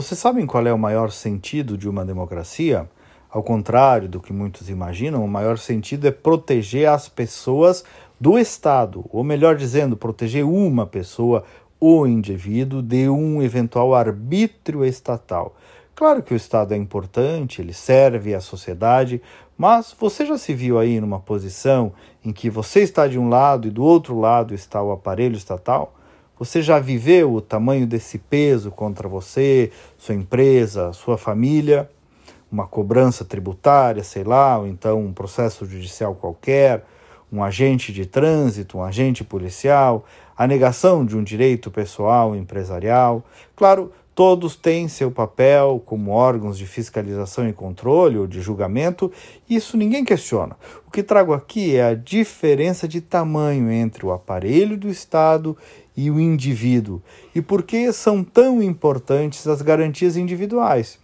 Vocês sabem qual é o maior sentido de uma democracia? Ao contrário do que muitos imaginam, o maior sentido é proteger as pessoas do Estado, ou melhor dizendo, proteger uma pessoa, o indivíduo, de um eventual arbítrio estatal. Claro que o Estado é importante, ele serve à sociedade, mas você já se viu aí numa posição em que você está de um lado e do outro lado está o aparelho estatal? Você já viveu o tamanho desse peso contra você, sua empresa, sua família? Uma cobrança tributária, sei lá, ou então um processo judicial qualquer, um agente de trânsito, um agente policial, a negação de um direito pessoal empresarial. Claro, Todos têm seu papel como órgãos de fiscalização e controle ou de julgamento, isso ninguém questiona. O que trago aqui é a diferença de tamanho entre o aparelho do Estado e o indivíduo e por que são tão importantes as garantias individuais.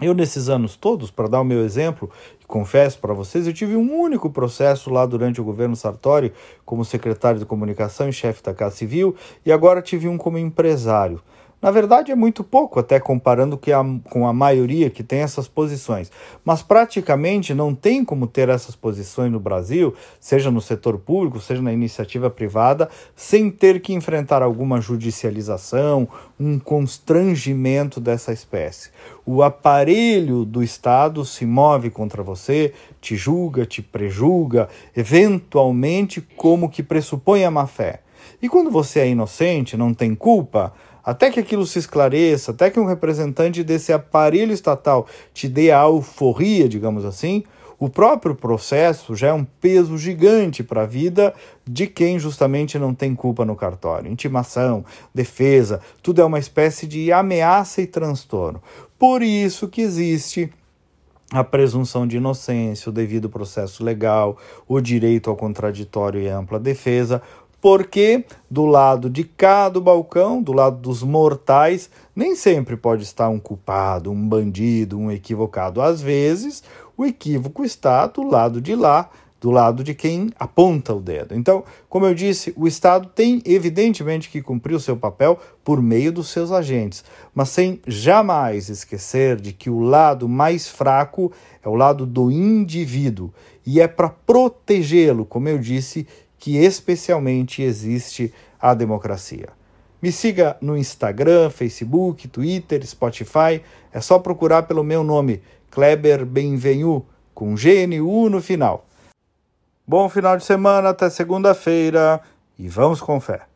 Eu, nesses anos todos, para dar o meu exemplo, confesso para vocês, eu tive um único processo lá durante o governo Sartori, como secretário de comunicação e chefe da Casa Civil, e agora tive um como empresário. Na verdade, é muito pouco, até comparando que a, com a maioria que tem essas posições. Mas praticamente não tem como ter essas posições no Brasil, seja no setor público, seja na iniciativa privada, sem ter que enfrentar alguma judicialização, um constrangimento dessa espécie. O aparelho do Estado se move contra você, te julga, te prejulga, eventualmente como que pressupõe a má fé. E quando você é inocente, não tem culpa, até que aquilo se esclareça, até que um representante desse aparelho estatal te dê a alforria, digamos assim, o próprio processo já é um peso gigante para a vida de quem justamente não tem culpa no cartório. Intimação, defesa, tudo é uma espécie de ameaça e transtorno. Por isso que existe a presunção de inocência, o devido processo legal, o direito ao contraditório e ampla defesa, porque do lado de cá do balcão, do lado dos mortais, nem sempre pode estar um culpado, um bandido, um equivocado. Às vezes, o equívoco está do lado de lá, do lado de quem aponta o dedo. Então, como eu disse, o Estado tem evidentemente que cumprir o seu papel por meio dos seus agentes, mas sem jamais esquecer de que o lado mais fraco é o lado do indivíduo e é para protegê-lo, como eu disse, que especialmente existe a democracia. Me siga no Instagram, Facebook, Twitter, Spotify. É só procurar pelo meu nome, Kleber Benvenu, com GNU no final. Bom final de semana, até segunda-feira e vamos com fé.